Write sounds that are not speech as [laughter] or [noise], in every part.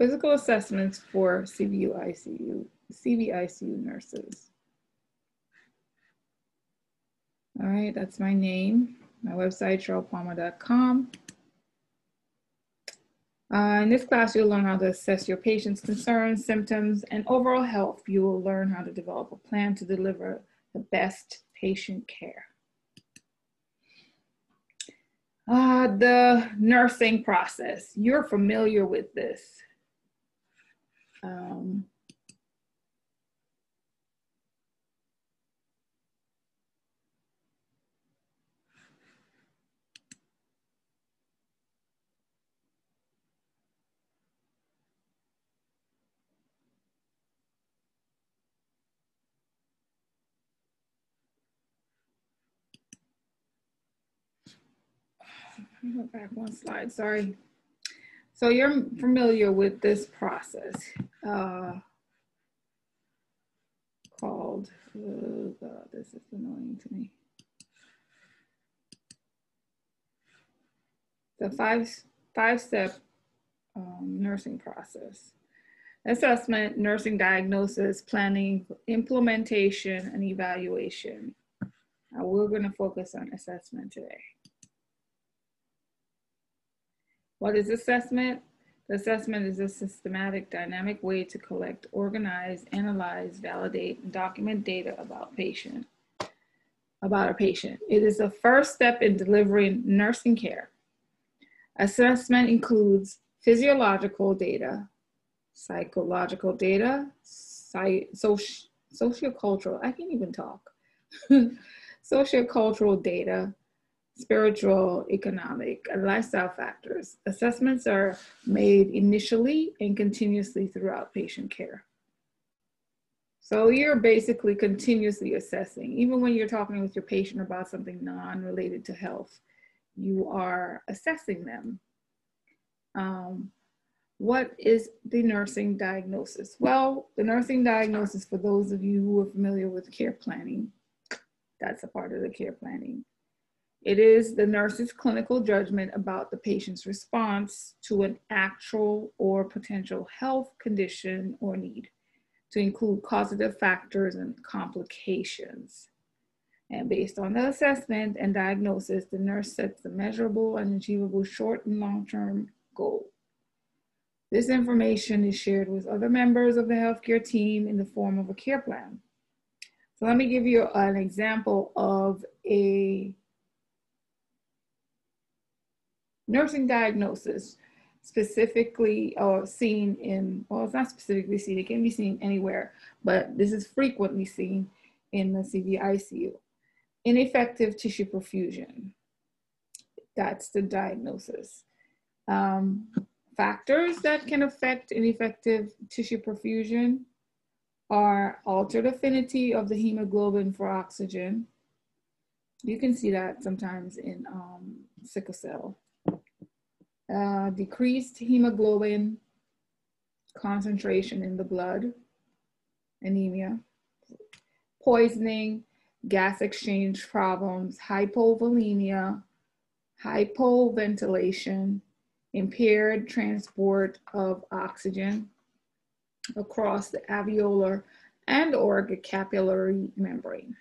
Physical assessments for CVU ICU, CVICU nurses. All right, that's my name, my website, cherylpalmer.com. Uh, in this class, you'll learn how to assess your patient's concerns, symptoms, and overall health. You will learn how to develop a plan to deliver the best patient care. Uh, the nursing process. You're familiar with this. Um, go back one slide, sorry. So you're familiar with this process uh, called, oh God, this is annoying to me. The five, five step um, nursing process. Assessment, nursing diagnosis, planning, implementation, and evaluation. Now we're gonna focus on assessment today. What is assessment? The assessment is a systematic, dynamic way to collect, organize, analyze, validate, and document data about patient, about a patient. It is the first step in delivering nursing care. Assessment includes physiological data, psychological data, soci sociocultural, I can't even talk, [laughs] sociocultural data, spiritual, economic, and lifestyle factors. Assessments are made initially and continuously throughout patient care. So you're basically continuously assessing, even when you're talking with your patient about something non-related to health, you are assessing them. Um, what is the nursing diagnosis? Well, the nursing diagnosis, for those of you who are familiar with care planning, that's a part of the care planning. It is the nurse's clinical judgment about the patient's response to an actual or potential health condition or need to include causative factors and complications. And based on the assessment and diagnosis, the nurse sets the measurable and achievable short and long-term goal. This information is shared with other members of the healthcare team in the form of a care plan. So let me give you an example of a nursing diagnosis specifically or seen in, well, it's not specifically seen, it can be seen anywhere, but this is frequently seen in the CVICU. Ineffective tissue perfusion. That's the diagnosis. Um, factors that can affect ineffective tissue perfusion are altered affinity of the hemoglobin for oxygen. You can see that sometimes in um, sickle cell uh, decreased hemoglobin concentration in the blood, anemia, poisoning, gas exchange problems, hypovolemia, hypoventilation, impaired transport of oxygen across the alveolar and or capillary membrane.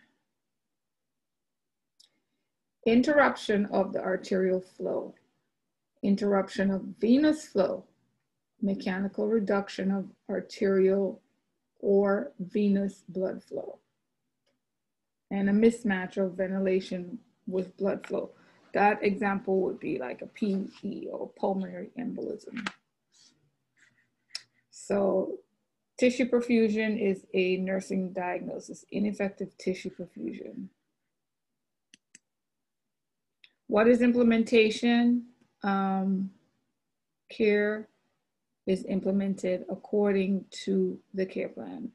Interruption of the arterial flow interruption of venous flow, mechanical reduction of arterial or venous blood flow, and a mismatch of ventilation with blood flow. That example would be like a PE or pulmonary embolism. So tissue perfusion is a nursing diagnosis, ineffective tissue perfusion. What is implementation? Um, care is implemented according to the care plan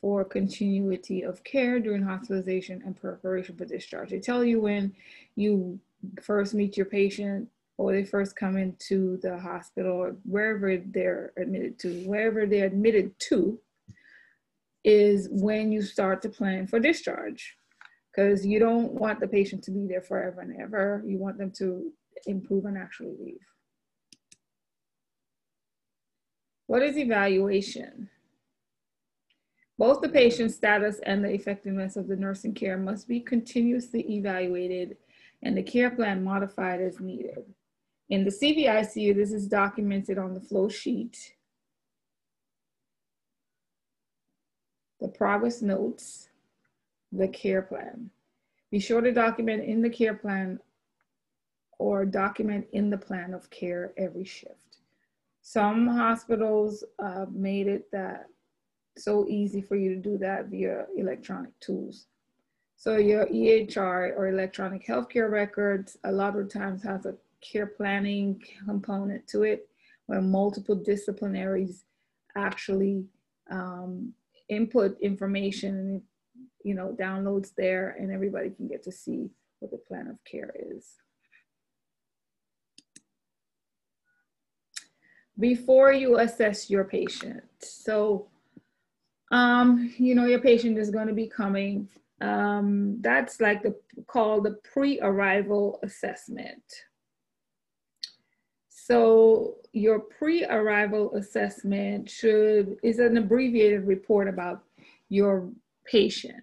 for continuity of care during hospitalization and preparation for discharge. They tell you when you first meet your patient or they first come into the hospital or wherever they're admitted to, wherever they're admitted to, is when you start to plan for discharge. Because you don't want the patient to be there forever and ever. You want them to improve and actually leave. What is evaluation? Both the patient status and the effectiveness of the nursing care must be continuously evaluated and the care plan modified as needed. In the CVICU, this is documented on the flow sheet. The progress notes, the care plan. Be sure to document in the care plan or document in the plan of care every shift. Some hospitals uh, made it that so easy for you to do that via electronic tools. So your EHR or electronic healthcare records a lot of times has a care planning component to it where multiple disciplinaries actually um, input information and you know downloads there and everybody can get to see what the plan of care is. Before you assess your patient. So, um, you know, your patient is going to be coming. Um, that's like the called the pre-arrival assessment. So your pre-arrival assessment should is an abbreviated report about your patient.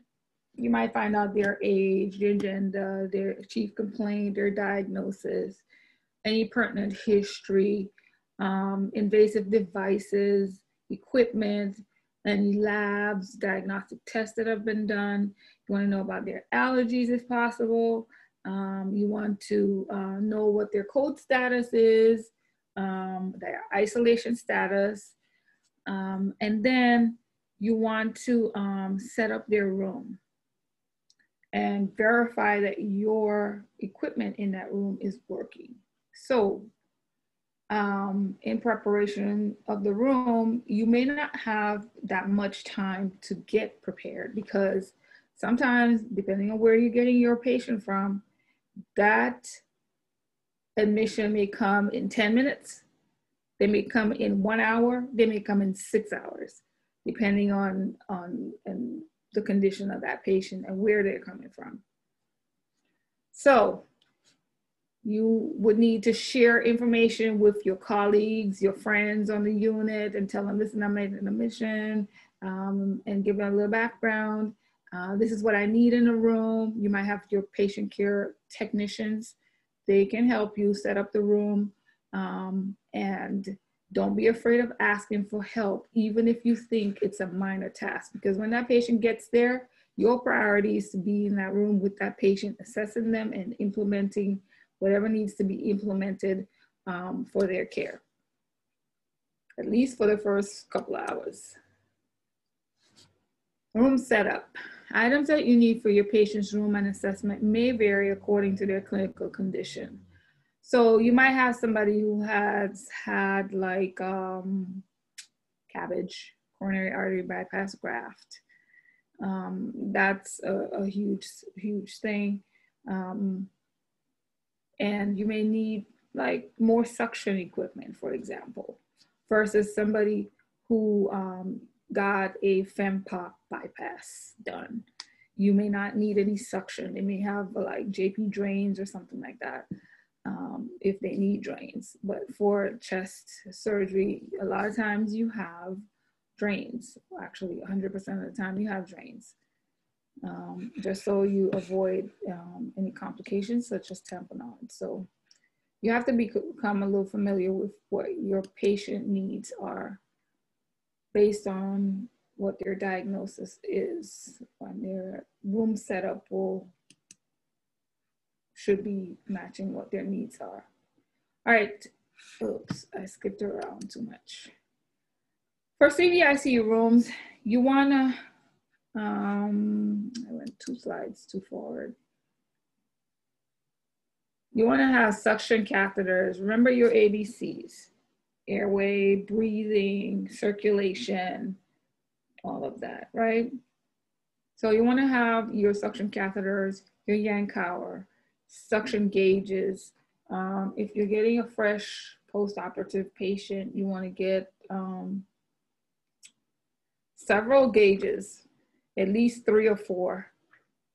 You might find out their age, their gender, their chief complaint, their diagnosis, any pertinent history, um, invasive devices, equipment, any labs, diagnostic tests that have been done. You want to know about their allergies if possible. Um, you want to uh, know what their code status is, um, their isolation status. Um, and then you want to um, set up their room and verify that your equipment in that room is working. So um, in preparation of the room, you may not have that much time to get prepared because sometimes, depending on where you're getting your patient from, that admission may come in 10 minutes, they may come in one hour, they may come in six hours, depending on, on and the condition of that patient and where they're coming from. So you would need to share information with your colleagues, your friends on the unit, and tell them, listen, I'm making a mission, um, and give them a little background. Uh, this is what I need in a room. You might have your patient care technicians. They can help you set up the room. Um, and don't be afraid of asking for help, even if you think it's a minor task, because when that patient gets there, your priority is to be in that room with that patient, assessing them and implementing whatever needs to be implemented um, for their care, at least for the first couple hours. Room setup. Items that you need for your patient's room and assessment may vary according to their clinical condition. So you might have somebody who has had like um, CABG, coronary artery bypass graft. Um, that's a, a, huge, huge thing. Um, and you may need like more suction equipment, for example, versus somebody who um, got a FEMPOP bypass done. You may not need any suction. They may have like JP drains or something like that um, if they need drains. But for chest surgery, a lot of times you have drains. Actually, 100% of the time you have drains um, just so you avoid um, any complications such as tamponade. So you have to become a little familiar with what your patient needs are based on what their diagnosis is and their room setup will should be matching what their needs are. All right, oops, I skipped around too much. For CVICU rooms, you wanna um, I went two slides too forward. You want to have suction catheters. Remember your ABCs, airway, breathing, circulation, all of that, right? So you want to have your suction catheters, your Yankauer, suction gauges. Um, if you're getting a fresh post-operative patient, you want to get um, several gauges at least three or four.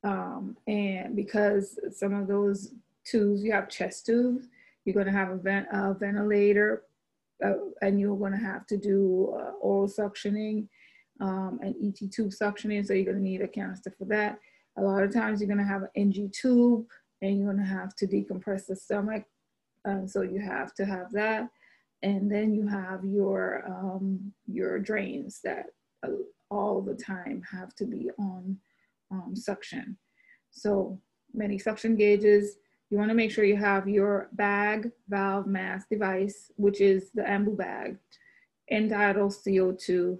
Um, and because some of those tubes, you have chest tubes, you're going to have a, vent, a ventilator uh, and you're going to have to do uh, oral suctioning um, and ET tube suctioning. So you're going to need a canister for that. A lot of times you're going to have an NG tube and you're going to have to decompress the stomach. Um, so you have to have that. And then you have your, um, your drains that uh, all the time have to be on um, suction. So many suction gauges. You want to make sure you have your bag valve mask device, which is the AMBU bag, end-tidal CO2,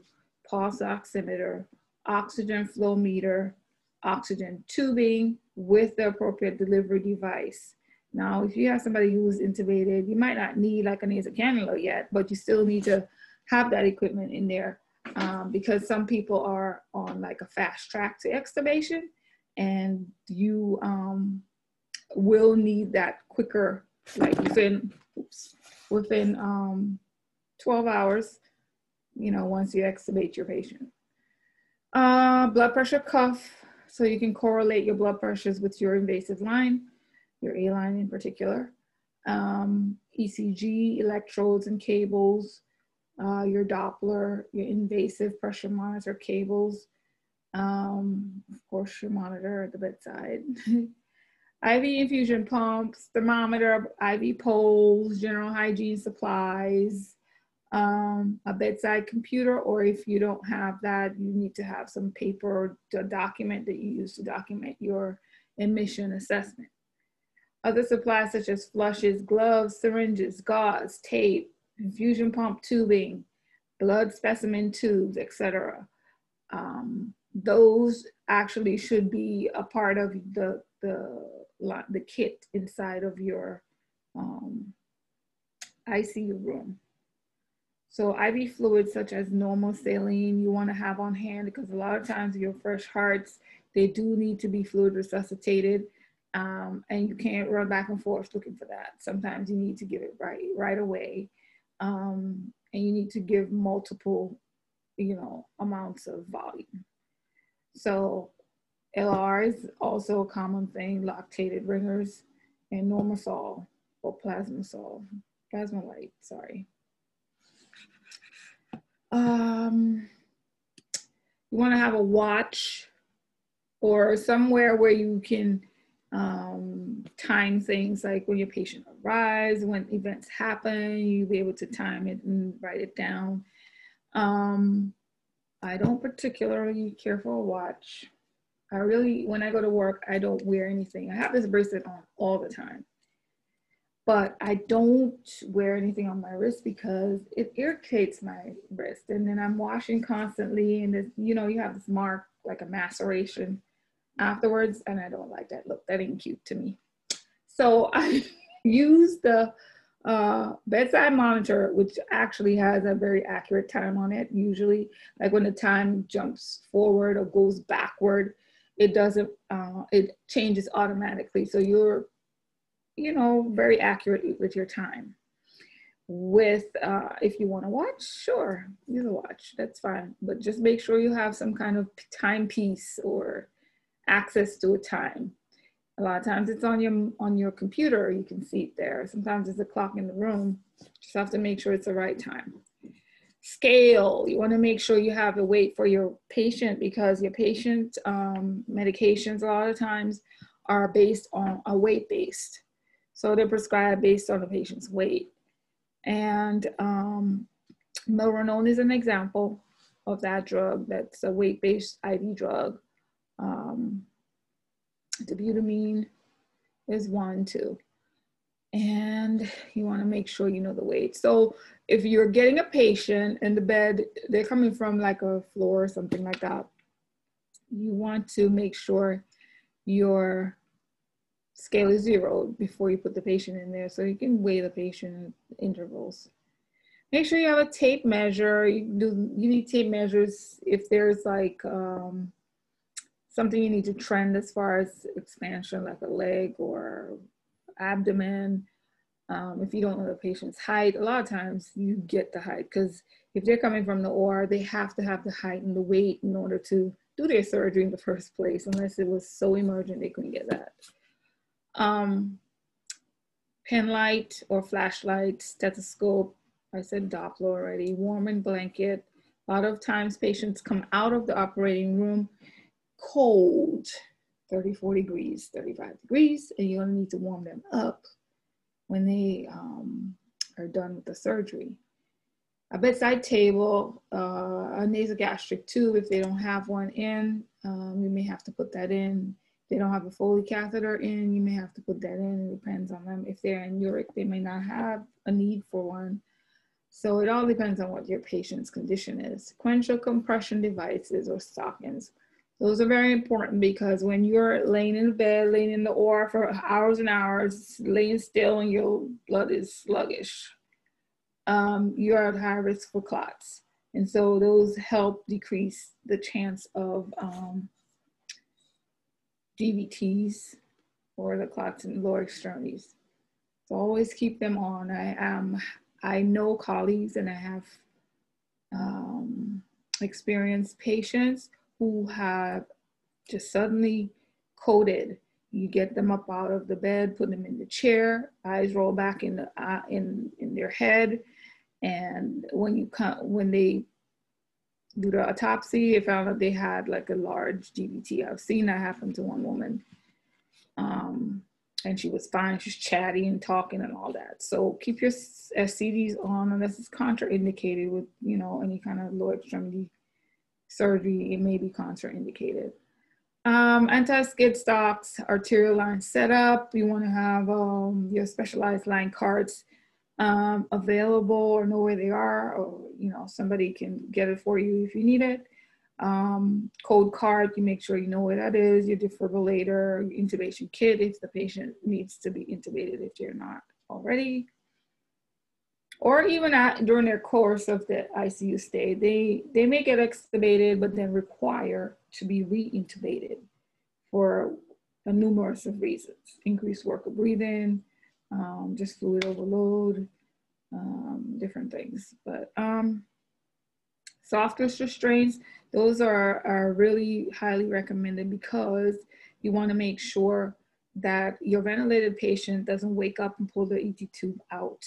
pulse oximeter, oxygen flow meter, oxygen tubing with the appropriate delivery device. Now, if you have somebody who's intubated, you might not need like a nasal cannula yet, but you still need to have that equipment in there um, because some people are on like a fast track to extubation and you um, will need that quicker, like within, oops, within um, 12 hours, you know, once you extubate your patient. Uh, blood pressure cuff, so you can correlate your blood pressures with your invasive line, your A line in particular. Um, ECG, electrodes and cables, uh, your Doppler, your invasive pressure monitor cables, um, of course, your monitor at the bedside. [laughs] IV infusion pumps, thermometer, IV poles, general hygiene supplies, um, a bedside computer, or if you don't have that, you need to have some paper document that you use to document your admission assessment. Other supplies such as flushes, gloves, syringes, gauze, tape, infusion pump tubing, blood specimen tubes, etc. Um, those actually should be a part of the the the kit inside of your um, ICU room. So IV fluids such as normal saline you want to have on hand because a lot of times your fresh hearts they do need to be fluid resuscitated um, and you can't run back and forth looking for that. Sometimes you need to give it right right away um, and you need to give multiple you know amounts of volume. So LR is also a common thing, lactated Ringer's and Normosol or Plasmasol, Plasma-Lyte, sorry. Um, you wanna have a watch or somewhere where you can um, time things like when your patient arrives, when events happen, you'll be able to time it and write it down. Um, I don't particularly care for a watch. I really, when I go to work, I don't wear anything. I have this bracelet on all the time, but I don't wear anything on my wrist because it irritates my wrist. And then I'm washing constantly, and this, you know, you have this mark like a maceration afterwards, and I don't like that look. That ain't cute to me. So [laughs] I use the uh, bedside monitor, which actually has a very accurate time on it. Usually, like when the time jumps forward or goes backward, it doesn't, uh, it changes automatically. So you're, you know, very accurate with your time. With, uh, if you want to watch, sure, use a watch, that's fine. But just make sure you have some kind of timepiece or access to a time a lot of times it's on your on your computer, you can see it there. Sometimes it's a clock in the room. Just have to make sure it's the right time. Scale, you wanna make sure you have a weight for your patient because your patient um, medications a lot of times are based on a weight based. So they're prescribed based on the patient's weight. And um, is an example of that drug. That's a weight-based IV drug. Um, Dobutamine is one too. And you want to make sure you know the weight. So if you're getting a patient in the bed, they're coming from like a floor or something like that, you want to make sure your scale is zero before you put the patient in there so you can weigh the patient intervals. Make sure you have a tape measure. You do you need tape measures if there's like um, something you need to trend as far as expansion, like a leg or abdomen. Um, if you don't know the patient's height, a lot of times you get the height because if they're coming from the OR, they have to have the height and the weight in order to do their surgery in the first place, unless it was so emergent they couldn't get that. Um, pen light or flashlight, stethoscope, I said Doppler already, warm and blanket. A lot of times patients come out of the operating room cold, 34 degrees, 35 degrees, and you're gonna need to warm them up when they um, are done with the surgery. A bedside table, uh, a nasogastric tube, if they don't have one in, um, you may have to put that in. If they don't have a Foley catheter in, you may have to put that in. It depends on them. If they're anuric, they may not have a need for one. So it all depends on what your patient's condition is. Sequential compression devices or stockings. Those are very important because when you're laying in bed, laying in the OR for hours and hours, laying still and your blood is sluggish, um, you're at high risk for clots. And so those help decrease the chance of um, DVTs or the clots in lower extremities. So always keep them on. I am I know colleagues and I have um, experienced patients who have just suddenly coded. You get them up out of the bed, put them in the chair, eyes roll back in the uh, in in their head, and when you come when they do the autopsy, they found that they had like a large DVT. I've seen that happen to one woman. Um, and she was fine. She's chatty and talking and all that. So keep your SCDs on unless it's contraindicated with, you know, any kind of lower extremity surgery. It may be contraindicated. Um, anti-skid stocks, arterial line setup. You want to have um, your specialized line cards um, available or know where they are, or you know somebody can get it for you if you need it um, code card, you make sure you know where that is, your defibrillator, intubation kit if the patient needs to be intubated if they're not already. Or even at, during their course of the ICU stay, they, they may get extubated but then require to be re-intubated for a numerous of reasons. Increased work of breathing, um, just fluid overload, um, different things. But um, soft restraints, those are, are really highly recommended because you want to make sure that your ventilated patient doesn't wake up and pull the ET tube out.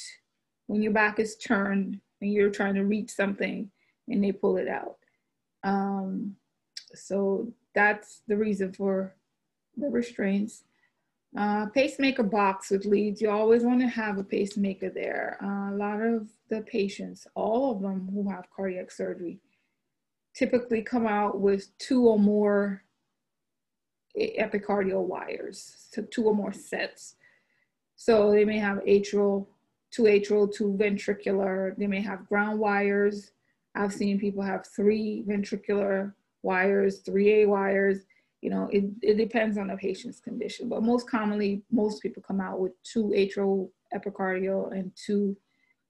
When your back is turned and you're trying to reach something and they pull it out. Um, so that's the reason for the restraints. Uh, pacemaker box with leads, you always want to have a pacemaker there. Uh, a lot of the patients, all of them who have cardiac surgery, typically come out with two or more epicardial wires, so two or more sets. So they may have atrial, two atrial, two ventricular. They may have ground wires. I've seen people have three ventricular wires, 3A wires. You know, it, it depends on the patient's condition, but most commonly, most people come out with two atrial epicardial and two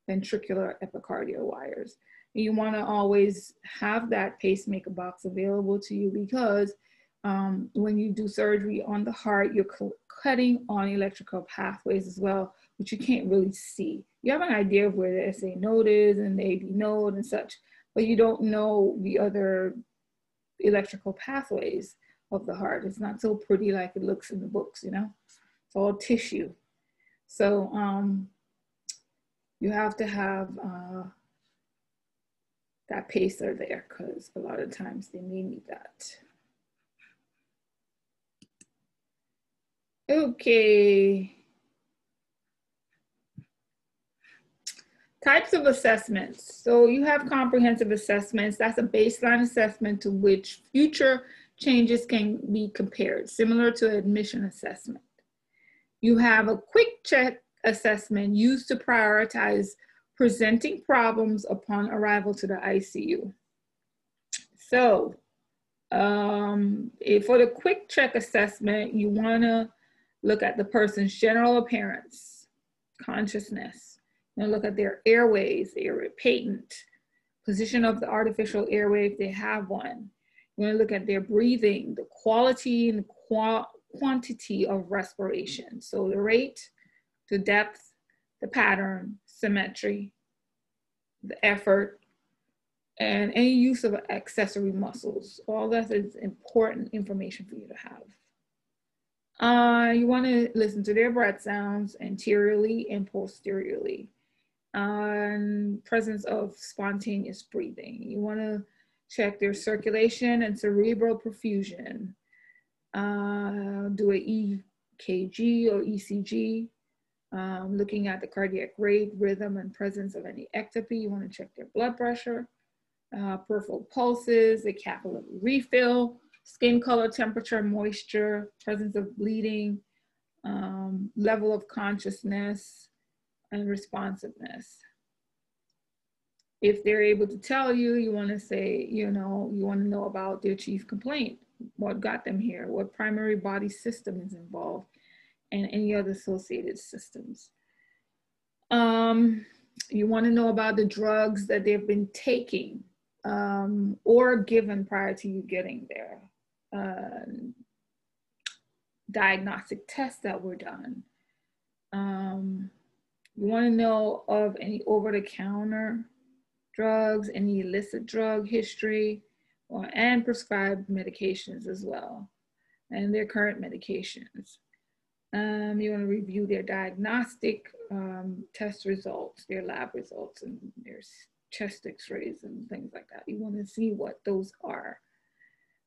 ventricular epicardial wires you want to always have that pacemaker box available to you because um, when you do surgery on the heart, you're cutting on electrical pathways as well, which you can't really see. You have an idea of where the SA node is and the AV node and such, but you don't know the other electrical pathways of the heart. It's not so pretty like it looks in the books, you know? It's all tissue. So um, you have to have uh, that pacer there because a lot of times they may need that. Okay. Types of assessments. So you have comprehensive assessments. That's a baseline assessment to which future changes can be compared, similar to admission assessment. You have a quick check assessment used to prioritize presenting problems upon arrival to the ICU. So um, for the quick check assessment, you wanna look at the person's general appearance, consciousness, and look at their airways, airway patent, position of the artificial airway if they have one. You're gonna look at their breathing, the quality and qual quantity of respiration. So the rate, the depth, the pattern, symmetry, the effort, and any use of accessory muscles. All that is important information for you to have. Uh, you want to listen to their breath sounds anteriorly and posteriorly. And presence of spontaneous breathing. You want to check their circulation and cerebral perfusion. Uh, do a EKG or ECG, um, looking at the cardiac rate, rhythm, and presence of any ectopy. You want to check their blood pressure, uh, peripheral pulses, the capillary refill, skin color, temperature, moisture, presence of bleeding, um, level of consciousness, and responsiveness. If they're able to tell you, you want to say, you know, you want to know about their chief complaint, what got them here, what primary body system is involved, and any other associated systems. Um, you want to know about the drugs that they've been taking um, or given prior to you getting there. Uh, diagnostic tests that were done. Um, you want to know of any over-the-counter drugs, any illicit drug history, or, and prescribed medications as well, and their current medications. Um, you want to review their diagnostic um, test results, their lab results, and their chest x-rays and things like that. You want to see what those are.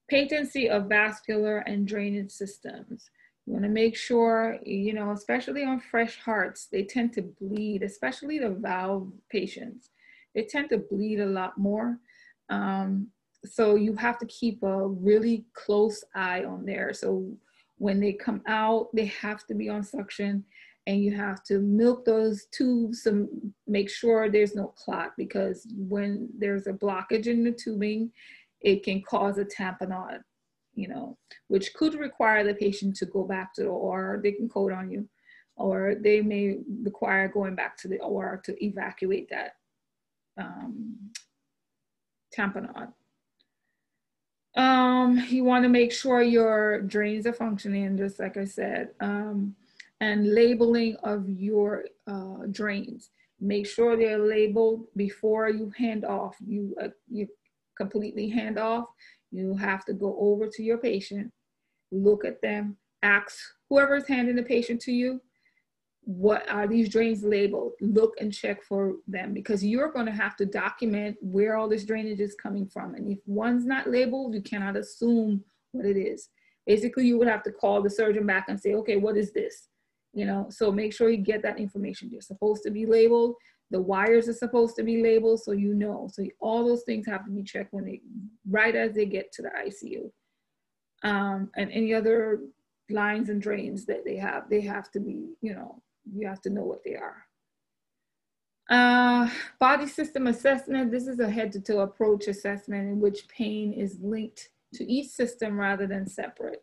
Patency of vascular and drainage systems. You want to make sure, you know, especially on fresh hearts, they tend to bleed, especially the valve patients. They tend to bleed a lot more. Um, so you have to keep a really close eye on there. So when they come out, they have to be on suction and you have to milk those tubes to make sure there's no clot because when there's a blockage in the tubing, it can cause a tamponade, you know, which could require the patient to go back to the OR. They can code on you, or they may require going back to the OR to evacuate that um, tamponade. Um, you want to make sure your drains are functioning, just like I said, um, and labeling of your uh, drains. Make sure they're labeled before you hand off. You uh, you completely hand off. You have to go over to your patient, look at them, ask whoever's handing the patient to you, what are these drains labeled? Look and check for them because you're going to have to document where all this drainage is coming from. And if one's not labeled, you cannot assume what it is. Basically, you would have to call the surgeon back and say, okay, what is this? You know, so make sure you get that information. They're supposed to be labeled. The wires are supposed to be labeled so you know. So all those things have to be checked when they, right as they get to the ICU. Um, and any other lines and drains that they have, they have to be, you know, you have to know what they are. Uh, body system assessment. This is a head to toe approach assessment in which pain is linked to each system rather than separate.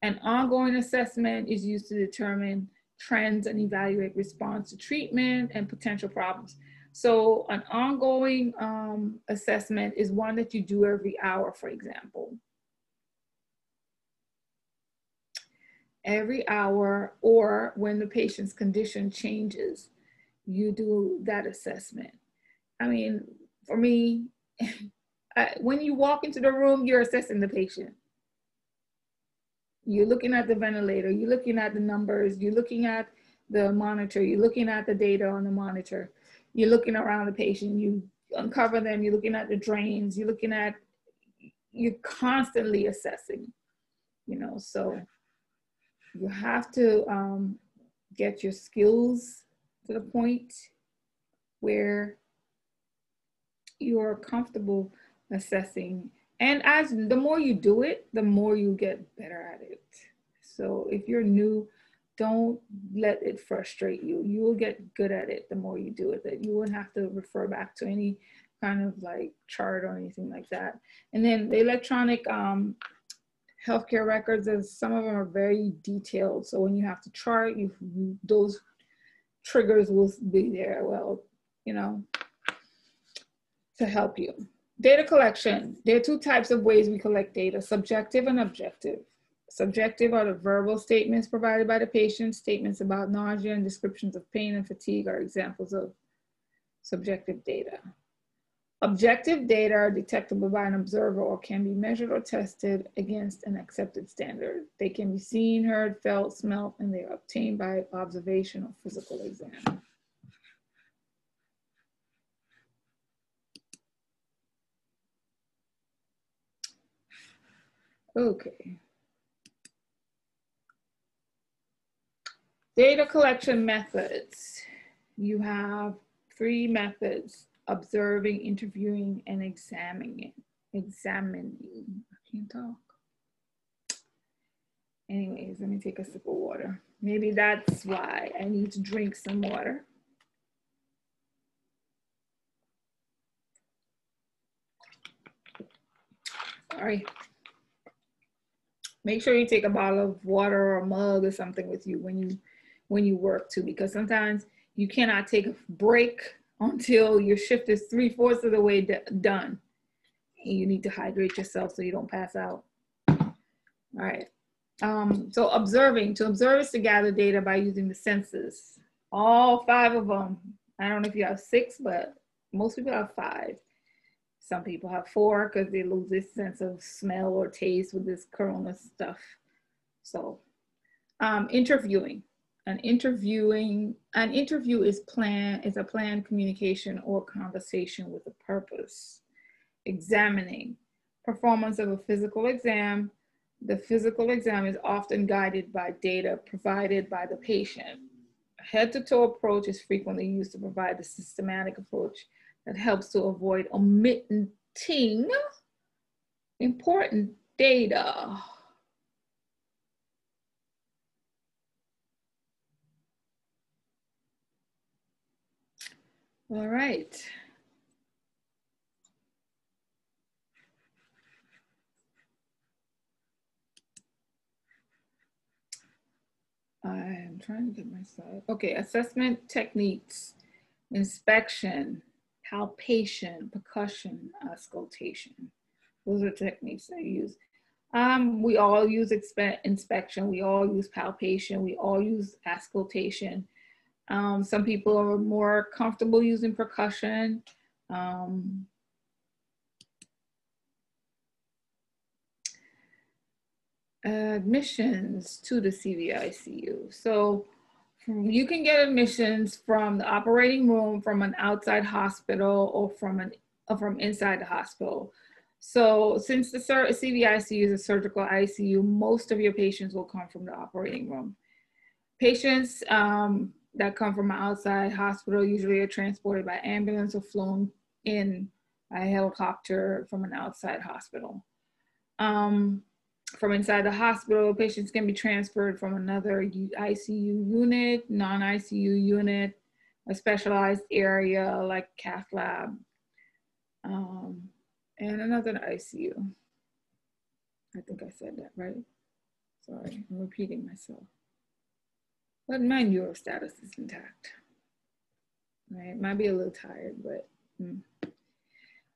An ongoing assessment is used to determine trends and evaluate response to treatment and potential problems. So an ongoing um, assessment is one that you do every hour, for example. every hour or when the patient's condition changes, you do that assessment. I mean, for me, [laughs] when you walk into the room, you're assessing the patient. You're looking at the ventilator, you're looking at the numbers, you're looking at the monitor, you're looking at the data on the monitor, you're looking around the patient, you uncover them, you're looking at the drains, you're looking at, you're constantly assessing, you know, so you have to um, get your skills to the point where you're comfortable assessing. And as the more you do it, the more you get better at it. So if you're new, don't let it frustrate you. You will get good at it the more you do it. That you won't have to refer back to any kind of like chart or anything like that. And then the electronic um, healthcare records is some of them are very detailed. So when you have to chart, you, those triggers will be there. Well, you know, to help you. Data collection. There are two types of ways we collect data, subjective and objective. Subjective are the verbal statements provided by the patient. Statements about nausea and descriptions of pain and fatigue are examples of subjective data. Objective data are detectable by an observer or can be measured or tested against an accepted standard. They can be seen, heard, felt, smelt, and they are obtained by observation or physical exam. Okay. Data collection methods. You have three methods, observing, interviewing, and examining. Examining, I can't talk. Anyways, let me take a sip of water. Maybe that's why I need to drink some water. Sorry. Make sure you take a bottle of water or a mug or something with you when you when you work too, because sometimes you cannot take a break until your shift is three fourths of the way done. And you need to hydrate yourself so you don't pass out. All right. Um, so observing, to observe is to gather data by using the senses. All five of them. I don't know if you have six, but most people have five. Some people have four because they lose this sense of smell or taste with this corona stuff. So um, interviewing. An interviewing, an interview is plan is a planned communication or conversation with a purpose. Examining. Performance of a physical exam. The physical exam is often guided by data provided by the patient. A head to toe approach is frequently used to provide the systematic approach that helps to avoid omitting important data. All right. I'm trying to get my slide. Okay, assessment techniques, inspection, palpation, percussion, auscultation. Those are techniques I use. Um, we all use inspection, we all use palpation, we all use auscultation. Um, some people are more comfortable using percussion. Um, admissions to the CVICU. So you can get admissions from the operating room, from an outside hospital, or from an or from inside the hospital. So since the CVICU is a surgical ICU, most of your patients will come from the operating room. Patients um, that come from an outside hospital usually are transported by ambulance or flown in by helicopter from an outside hospital. Um, from inside the hospital, patients can be transferred from another ICU unit, non-ICU unit, a specialized area like cath lab, um, and another ICU. I think I said that right. Sorry, I'm repeating myself. But my neuro status is intact. Right, might be a little tired, but. Mm.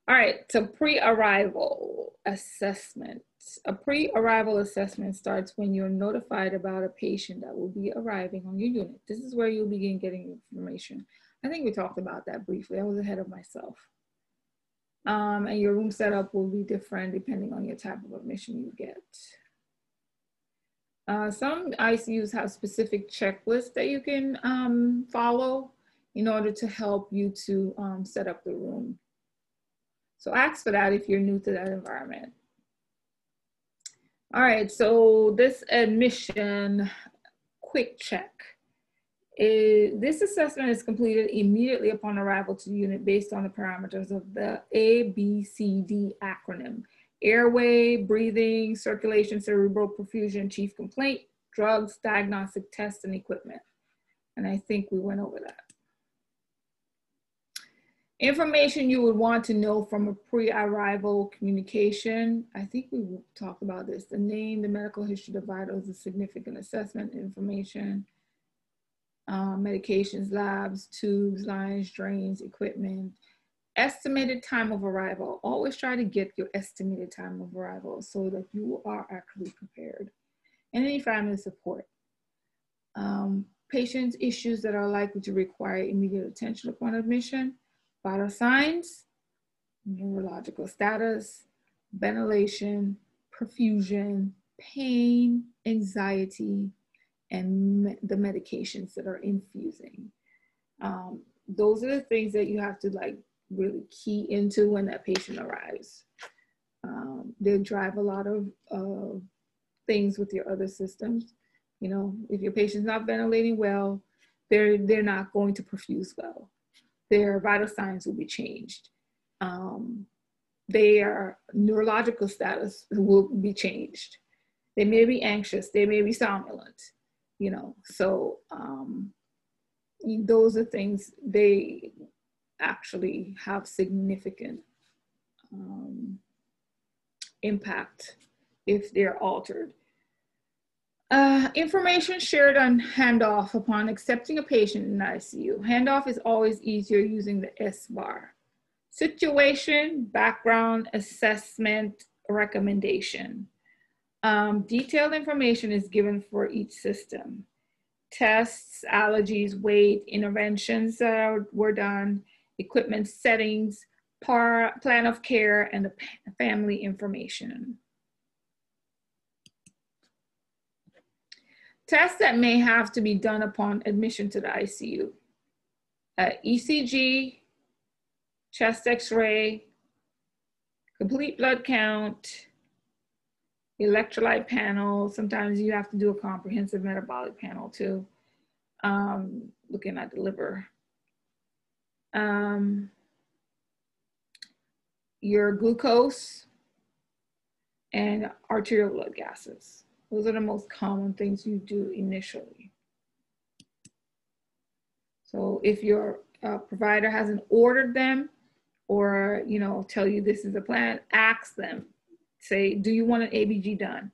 All right, so pre-arrival assessment. A pre-arrival assessment starts when you're notified about a patient that will be arriving on your unit. This is where you'll begin getting information. I think we talked about that briefly. I was ahead of myself. Um, and your room setup will be different depending on your type of admission you get. Uh, some ICUs have specific checklists that you can um, follow in order to help you to um, set up the room. So ask for that if you're new to that environment. All right, so this admission quick check. Is, this assessment is completed immediately upon arrival to the unit based on the parameters of the ABCD acronym. Airway, breathing, circulation, cerebral perfusion, chief complaint, drugs, diagnostic tests, and equipment. And I think we went over that. Information you would want to know from a pre-arrival communication. I think we talked about this. The name, the medical history, the vitals, the significant assessment information, um, medications, labs, tubes, lines, drains, equipment. Estimated time of arrival. Always try to get your estimated time of arrival so that you are actually prepared. And any family support. Um, patients' issues that are likely to require immediate attention upon admission vital signs, neurological status, ventilation, perfusion, pain, anxiety, and me the medications that are infusing. Um, those are the things that you have to like really key into when that patient arrives. Um, they drive a lot of uh, things with your other systems. You know, if your patient's not ventilating well, they're they're not going to perfuse well. Their vital signs will be changed. Um, their neurological status will be changed. They may be anxious. They may be somnolent. You know, so um, those are things they actually have significant um, impact if they're altered. Uh, information shared on handoff upon accepting a patient in ICU. Handoff is always easier using the SBAR. Situation, background, assessment, recommendation. Um, detailed information is given for each system. Tests, allergies, weight, interventions that were done, equipment settings, par, plan of care, and the family information. Tests that may have to be done upon admission to the ICU. Uh, ECG, chest x-ray, complete blood count, electrolyte panel. Sometimes you have to do a comprehensive metabolic panel too, um, looking at the liver. Um, your glucose and arterial blood gases. Those are the most common things you do initially. So if your uh, provider hasn't ordered them or, you know, tell you this is a plan, ask them. Say, do you want an ABG done?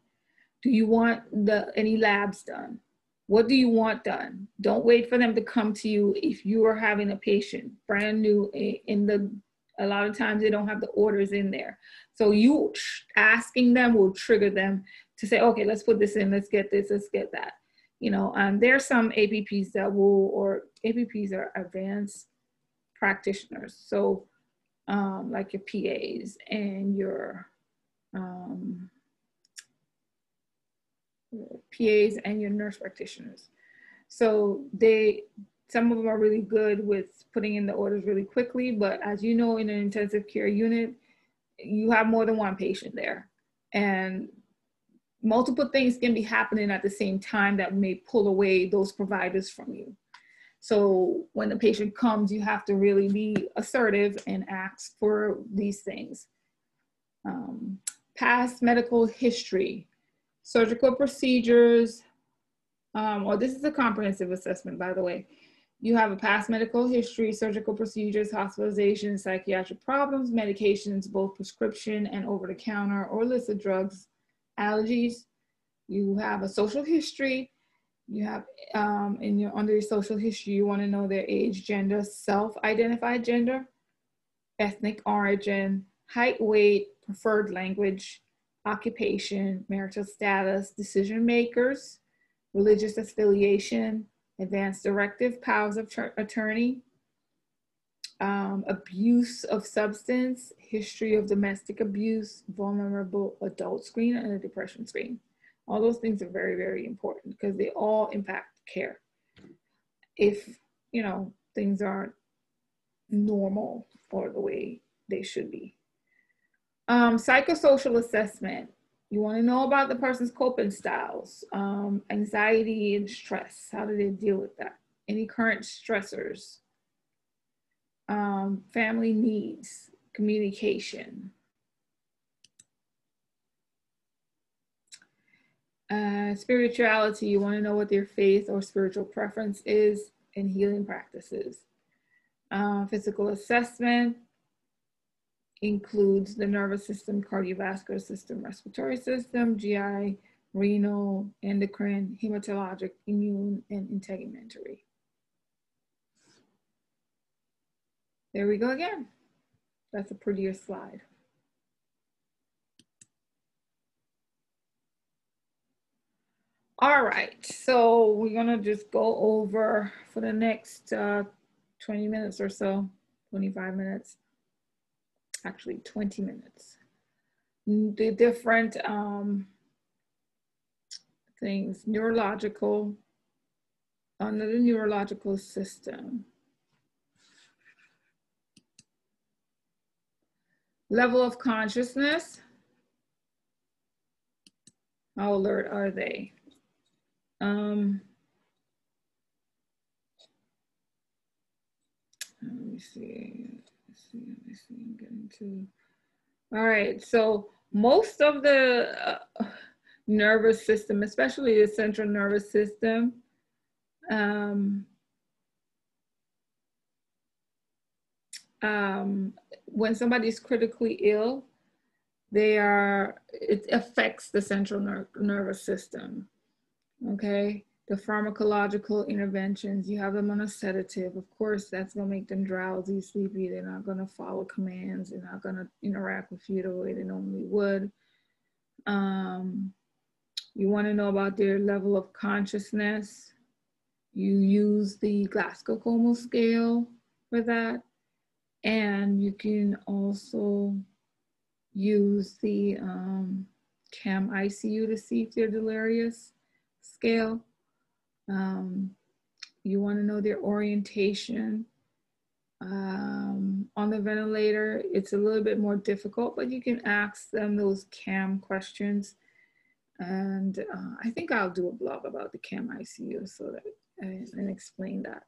Do you want the any labs done? What do you want done? Don't wait for them to come to you if you are having a patient brand new in the a lot of times they don't have the orders in there. So you asking them will trigger them to say, okay, let's put this in, let's get this, let's get that. You know, um, there are some APPs that will, or APPs are advanced practitioners. So um, like your PAs and your um, PAs and your nurse practitioners. So they, some of them are really good with putting in the orders really quickly, but as you know, in an intensive care unit, you have more than one patient there. And multiple things can be happening at the same time that may pull away those providers from you. So when the patient comes, you have to really be assertive and ask for these things. Um, past medical history, surgical procedures. Um, well, this is a comprehensive assessment, by the way. You have a past medical history, surgical procedures, hospitalization, psychiatric problems, medications, both prescription and over the counter or illicit drugs, allergies. You have a social history. You have um, in your under your social history, you want to know their age, gender, self-identified gender, ethnic origin, height, weight, preferred language, occupation, marital status, decision makers, religious affiliation, advance directive, powers of attorney, um, abuse of substance, history of domestic abuse, vulnerable adult screen, and a depression screen. All those things are very, very important because they all impact care. If, you know, things aren't normal or the way they should be. Um, psychosocial assessment. You want to know about the person's coping styles, um, anxiety and stress. How do they deal with that? Any current stressors? Um, family needs, communication. Uh, spirituality, you want to know what their faith or spiritual preference is in healing practices. Uh, physical assessment, includes the nervous system, cardiovascular system, respiratory system, GI, renal, endocrine, hematologic, immune, and integumentary. There we go again. That's a prettier slide. All right, so we're gonna just go over for the next uh, 20 minutes or so, 25 minutes actually 20 minutes. The different um, things, neurological, under the neurological system. Level of consciousness. How alert are they? Um, let me see. Let me see. Let me see. I'm getting to. All right. So most of the uh, nervous system, especially the central nervous system, um, um, when somebody's critically ill, they are, it affects the central ner nervous system. Okay. The pharmacological interventions, you have them on a sedative. Of course, that's going to make them drowsy, sleepy. They're not going to follow commands. They're not going to interact with you the way they normally would. Um, you want to know about their level of consciousness. You use the Glasgow Coma scale for that. And you can also use the um, CAM ICU to see if they're delirious scale. Um, you want to know their orientation. Um, on the ventilator, it's a little bit more difficult, but you can ask them those CAM questions. And uh, I think I'll do a blog about the CAM ICU so that and, and explain that.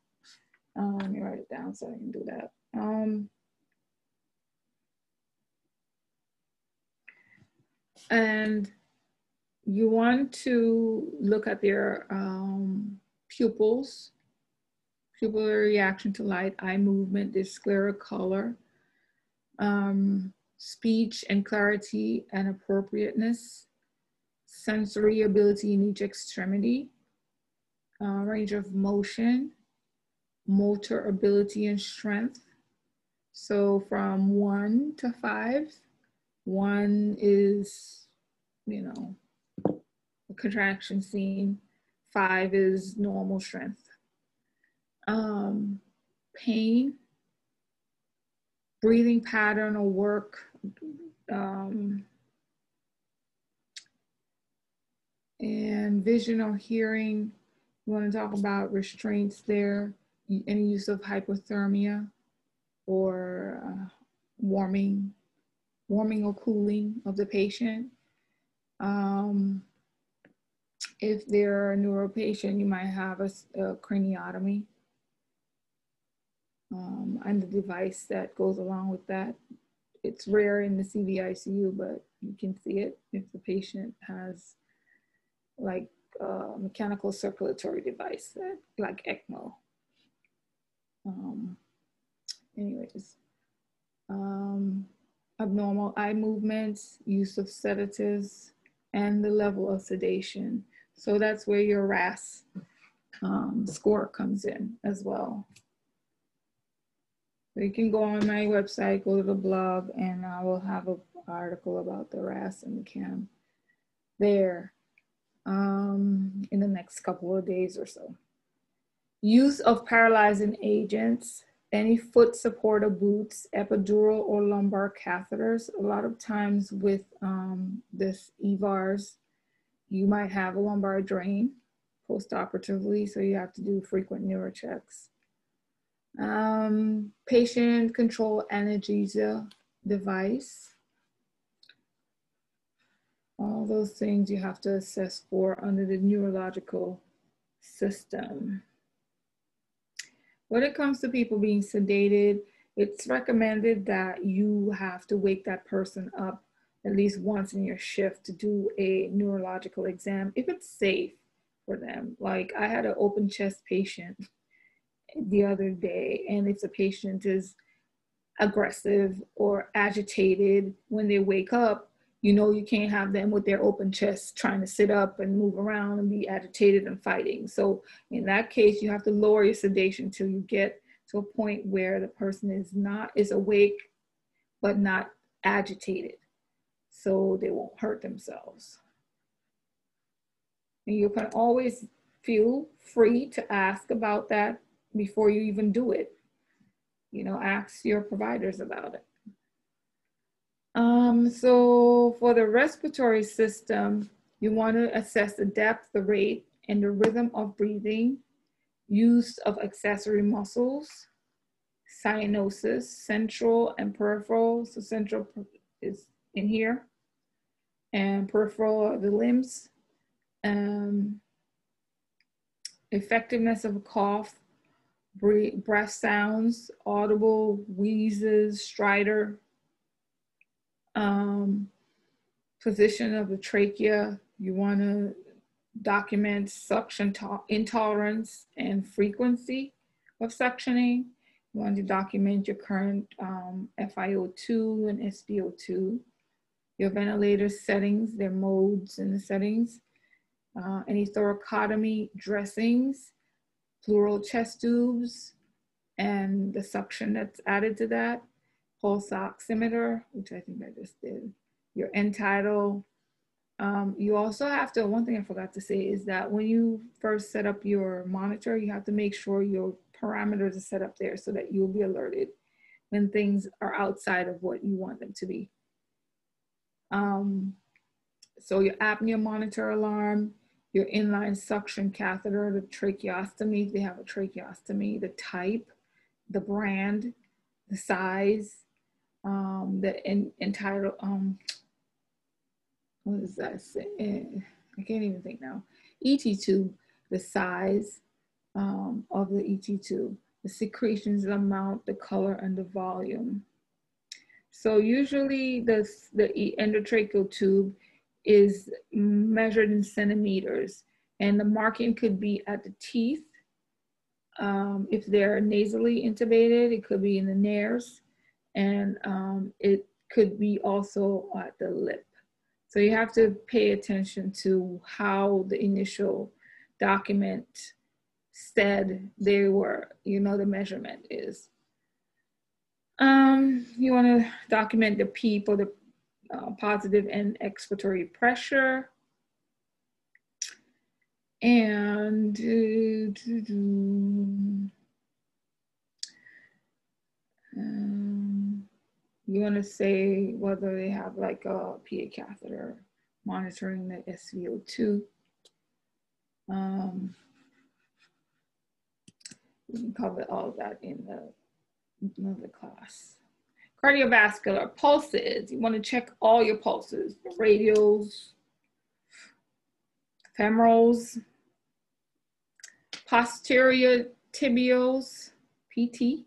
Um, let me write it down so I can do that. Um, and you want to look at their um, pupils, pupillary reaction to light, eye movement, their sclera color, um, speech and clarity and appropriateness, sensory ability in each extremity, uh, range of motion, motor ability and strength. So from one to five, one is, you know, a contraction seen. Five is normal strength. Um, pain, breathing pattern or work, um, and vision or hearing. You want to talk about restraints there, any use of hypothermia or uh, warming warming or cooling of the patient. Um, if they're a neuro patient, you might have a, a craniotomy um, and the device that goes along with that. It's rare in the CVICU, but you can see it if the patient has like a mechanical circulatory device, like ECMO. Um, anyways, um, abnormal eye movements, use of sedatives, and the level of sedation. So that's where your RASS um, score comes in as well. So you can go on my website, go to the blog, and I will have an article about the RASS and the CAM there um, in the next couple of days or so. Use of paralyzing agents any foot support or boots, epidural or lumbar catheters. A lot of times with um, this EVARS, you might have a lumbar drain post-operatively, so you have to do frequent neurochecks. Um, patient control analgesia device. All those things you have to assess for under the neurological system. When it comes to people being sedated, it's recommended that you have to wake that person up at least once in your shift to do a neurological exam if it's safe for them. Like I had an open chest patient the other day, and if the patient is aggressive or agitated when they wake up, you know you can't have them with their open chest trying to sit up and move around and be agitated and fighting. So in that case, you have to lower your sedation till you get to a point where the person is not is awake but not agitated so they won't hurt themselves. And you can always feel free to ask about that before you even do it. You know, ask your providers about it. Um, so for the respiratory system, you want to assess the depth, the rate, and the rhythm of breathing, use of accessory muscles, cyanosis, central and peripheral. So central is in here, and peripheral are the limbs, Um, effectiveness of a cough, breath sounds, audible, wheezes, stridor, um, position of the trachea. You want to document suction intolerance and frequency of suctioning. You want to document your current um, FiO2 and SpO2, your ventilator settings, their modes and the settings, uh, any thoracotomy dressings, pleural chest tubes, and the suction that's added to that, pulse oximeter, which I think I just did, your end-tidal. Um, you also have to, one thing I forgot to say is that when you first set up your monitor, you have to make sure your parameters are set up there so that you'll be alerted when things are outside of what you want them to be. Um, so your apnea monitor alarm, your inline suction catheter, the tracheostomy, they have a tracheostomy, the type, the brand, the size, um, the in, entitled, um, what is that? I can't even think now. ET tube, the size um, of the ET tube, the secretions the amount, the color, and the volume. So usually the, the endotracheal tube is measured in centimeters and the marking could be at the teeth. Um, if they're nasally intubated, it could be in the nares and um, it could be also at the lip. So you have to pay attention to how the initial document said they were, you know, the measurement is. Um, you want to document the PEEP or the uh, positive end expiratory pressure. And um, you want to say whether they have like a PA catheter monitoring the SVO2. Um, we can cover all of that in the another class. Cardiovascular pulses. You want to check all your pulses, radials, femorals, posterior tibials, PT,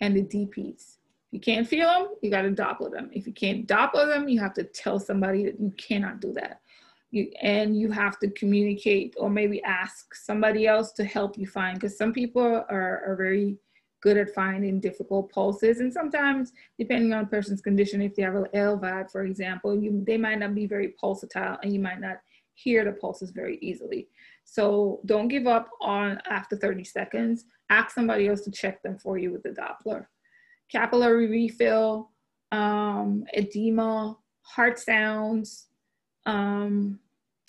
and the DPs. You can't feel them, you got to Doppler them. If you can't Doppler them, you have to tell somebody that you cannot do that. You, and you have to communicate or maybe ask somebody else to help you find because some people are, are very good at finding difficult pulses. And sometimes, depending on a person's condition, if they have an LVAD, for example, you, they might not be very pulsatile and you might not hear the pulses very easily. So don't give up on after 30 seconds. Ask somebody else to check them for you with the Doppler. Capillary refill, um, edema, heart sounds, um,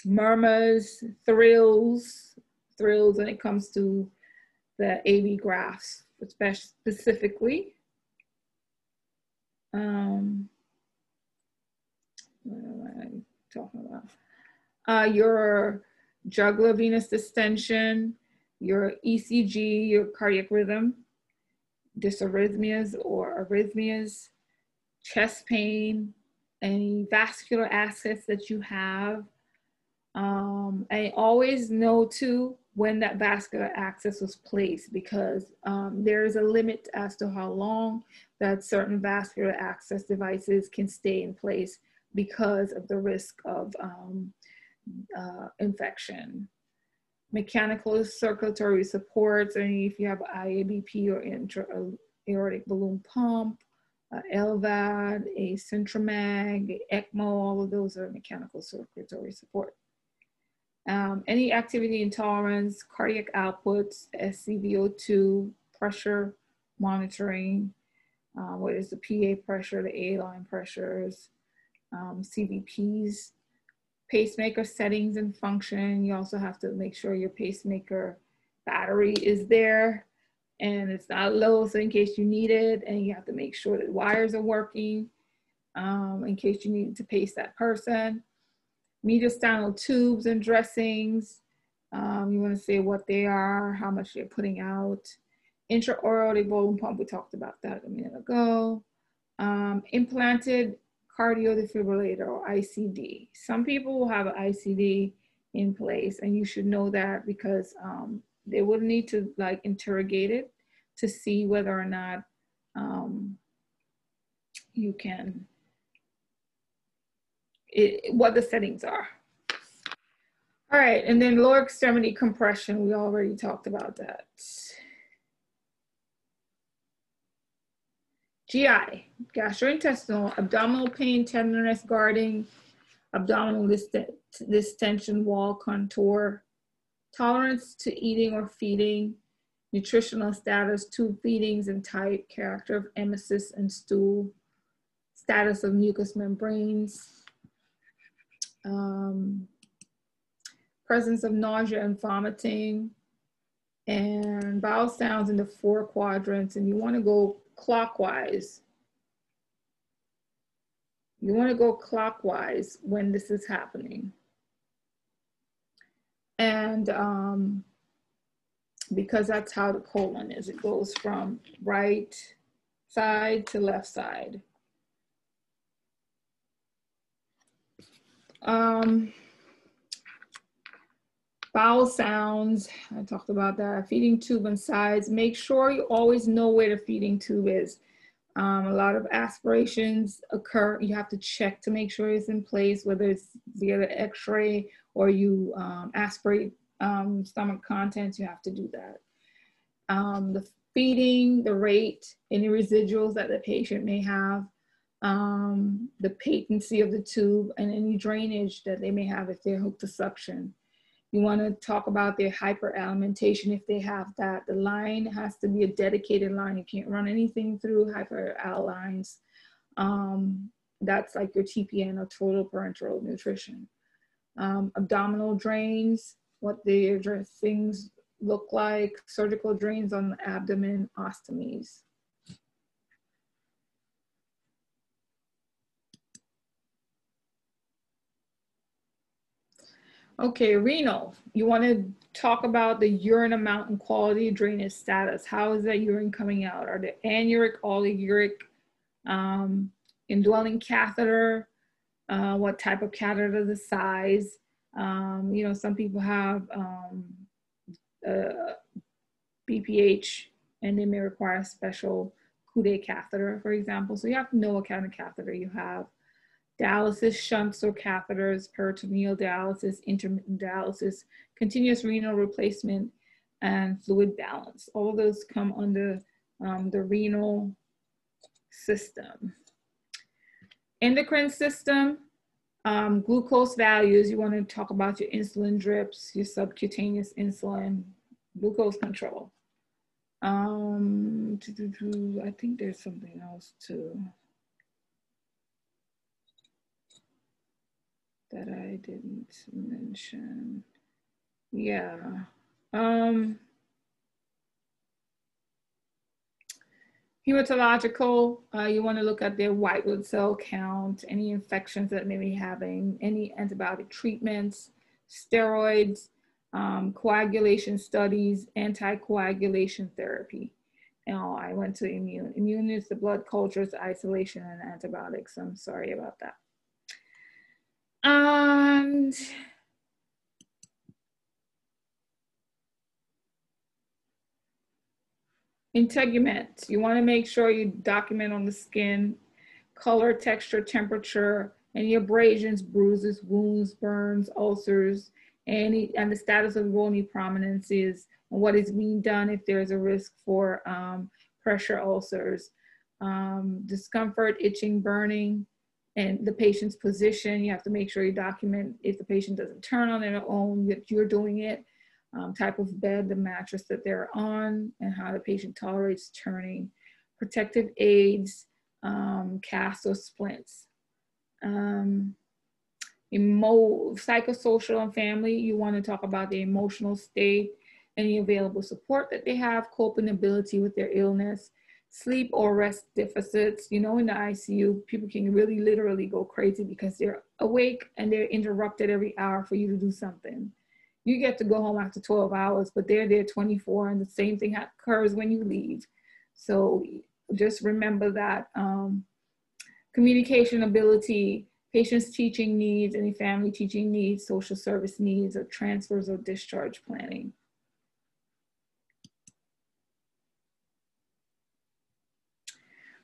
murmurs, thrills, thrills when it comes to the AV grafts specifically. Um, what am I talking about? Uh, your jugular venous distension, your ECG, your cardiac rhythm, dysarrhythmias or arrhythmias, chest pain, any vascular access that you have. Um, and always know too when that vascular access was placed because um, there is a limit as to how long that certain vascular access devices can stay in place because of the risk of um, uh, infection. Mechanical circulatory supports, and if you have IABP or intra-aortic balloon pump, uh, LVAD, a CentriMag, ECMO, all of those are mechanical circulatory support. Um, any activity intolerance, cardiac outputs, SCVO2, pressure monitoring, uh, what is the PA pressure, the A-line pressures, um, CVPs, pacemaker settings and function. You also have to make sure your pacemaker battery is there and it's not low, so in case you need it, and you have to make sure that wires are working um, in case you need to pace that person mediastinal tubes and dressings. Um, you want to say what they are, how much they're putting out. Intra-aortic balloon pump, we talked about that a minute ago. Um, implanted cardio defibrillator or ICD. Some people will have an ICD in place. And you should know that because um, they would need to like interrogate it to see whether or not um, you can, it, what the settings are. All right, and then lower extremity compression, we already talked about that. GI, gastrointestinal, abdominal pain, tenderness, guarding, abdominal distension, wall contour, tolerance to eating or feeding, nutritional status, tube feedings and type, character of emesis and stool, status of mucous membranes, um, presence of nausea and vomiting, and bowel sounds in the four quadrants. And you want to go clockwise. You want to go clockwise when this is happening. And um, because that's how the colon is, it goes from right side to left side. Um, bowel sounds, I talked about that. Feeding tube and sides. Make sure you always know where the feeding tube is. Um, a lot of aspirations occur. You have to check to make sure it's in place, whether it's via the x-ray or you um, aspirate um, stomach contents, you have to do that. Um, the feeding, the rate, any residuals that the patient may have, um, the patency of the tube, and any drainage that they may have if they're hooked to suction. You want to talk about their hyperalimentation if they have that. The line has to be a dedicated line. You can't run anything through hyperal lines. Um, that's like your TPN or total parenteral nutrition. Um, abdominal drains, what the things look like, surgical drains on the abdomen, ostomies. Okay, renal. You want to talk about the urine amount and quality drainage status. How is that urine coming out? Are they anuric, oliguric, um, indwelling catheter? Uh, what type of catheter, the size? Um, you know, some people have um, uh, BPH and they may require a special Coude catheter, for example. So you have to know what kind of catheter you have dialysis shunts or catheters, peritoneal dialysis, intermittent dialysis, continuous renal replacement, and fluid balance. All of those come under um, the renal system. Endocrine system, um, glucose values, you want to talk about your insulin drips, your subcutaneous insulin, glucose control. Um, I think there's something else too. That I didn't mention. Yeah. Um, hematological, uh, you want to look at their white blood cell count, any infections that may be having, any antibiotic treatments, steroids, um, coagulation studies, anticoagulation therapy. Oh, I went to immune. Immune is the blood cultures, isolation, and antibiotics. I'm sorry about that. And integument, you want to make sure you document on the skin, color, texture, temperature, any abrasions, bruises, wounds, burns, ulcers, any, and the status of bony prominences, and what is being done if there's a risk for um, pressure ulcers, um, discomfort, itching, burning, and the patient's position. You have to make sure you document if the patient doesn't turn on their own, that you're doing it, um, type of bed, the mattress that they're on, and how the patient tolerates turning. Protective aids, um, casts or splints. Um, emo- psychosocial and family, you want to talk about the emotional state, any available support that they have, coping ability with their illness, sleep or rest deficits. You know, in the ICU, people can really literally go crazy because they're awake and they're interrupted every hour for you to do something. You get to go home after 12 hours, but they're there 24, and the same thing occurs when you leave. So just remember that um, communication ability patient's teaching needs, any family teaching needs, social service needs, or transfers or discharge planning.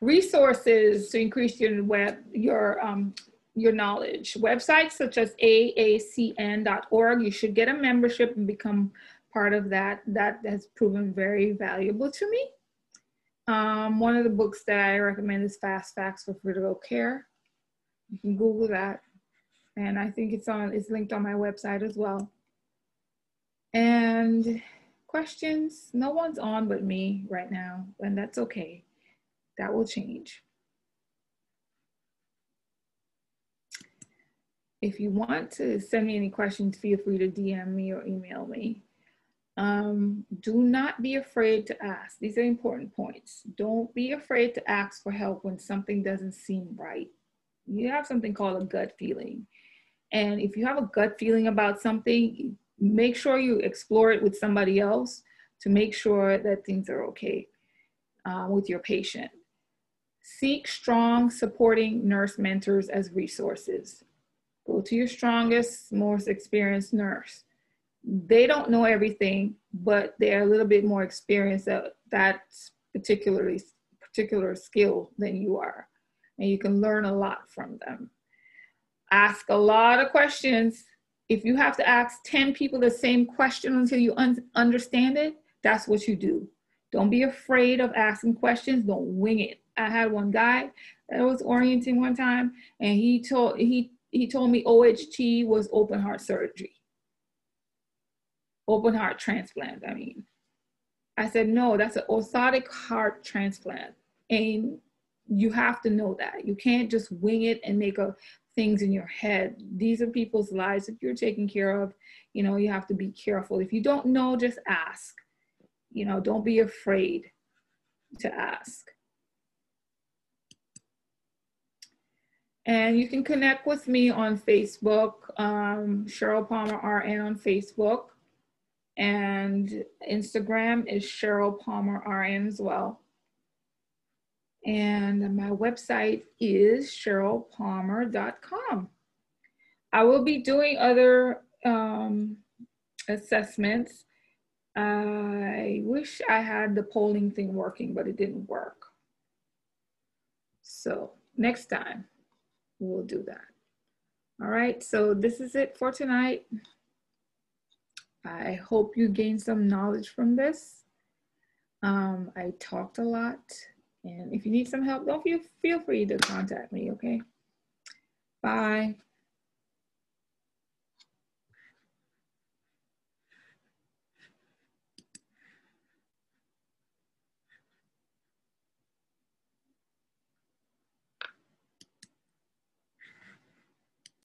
Resources to increase your web, your um, your knowledge. Websites such as aacn.org, you should get a membership and become part of that. That has proven very valuable to me. Um, one of the books that I recommend is Fast Facts for Critical Care. You can Google that. And I think it's on, it's linked on my website as well. And questions, no one's on but me right now, and that's okay. That will change. If you want to send me any questions, feel free to DM me or email me. Um, do not be afraid to ask. These are important points. Don't be afraid to ask for help when something doesn't seem right. You have something called a gut feeling. And if you have a gut feeling about something, make sure you explore it with somebody else to make sure that things are okay uh, with your patient. Seek strong supporting nurse mentors as resources. Go to your strongest, most experienced nurse. They don't know everything, but they're a little bit more experienced at that particularly particular skill than you are. And you can learn a lot from them. Ask a lot of questions. If you have to ask 10 people the same question until you un- understand it, that's what you do. Don't be afraid of asking questions. Don't wing it. I had one guy that was orienting one time, and he told he he told me OHT was open heart surgery. Open heart transplant, I mean. I said, no, that's an orthotopic heart transplant. And you have to know that. You can't just wing it and make a, things in your head. These are people's lives that you're taking care of. You know, you have to be careful. If you don't know, just ask. You know, don't be afraid to ask. And you can connect with me on Facebook, um, Cheryl Palmer RN on Facebook. And Instagram is Cheryl Palmer RN as well. And my website is cherylpalmer.com. I will be doing other um, assessments. I wish I had the polling thing working, but it didn't work. So next time we'll do that. All right, so this is it for tonight. I hope you gained some knowledge from this. Um, I talked a lot, and if you need some help, don't feel, feel free to contact me, okay? Bye.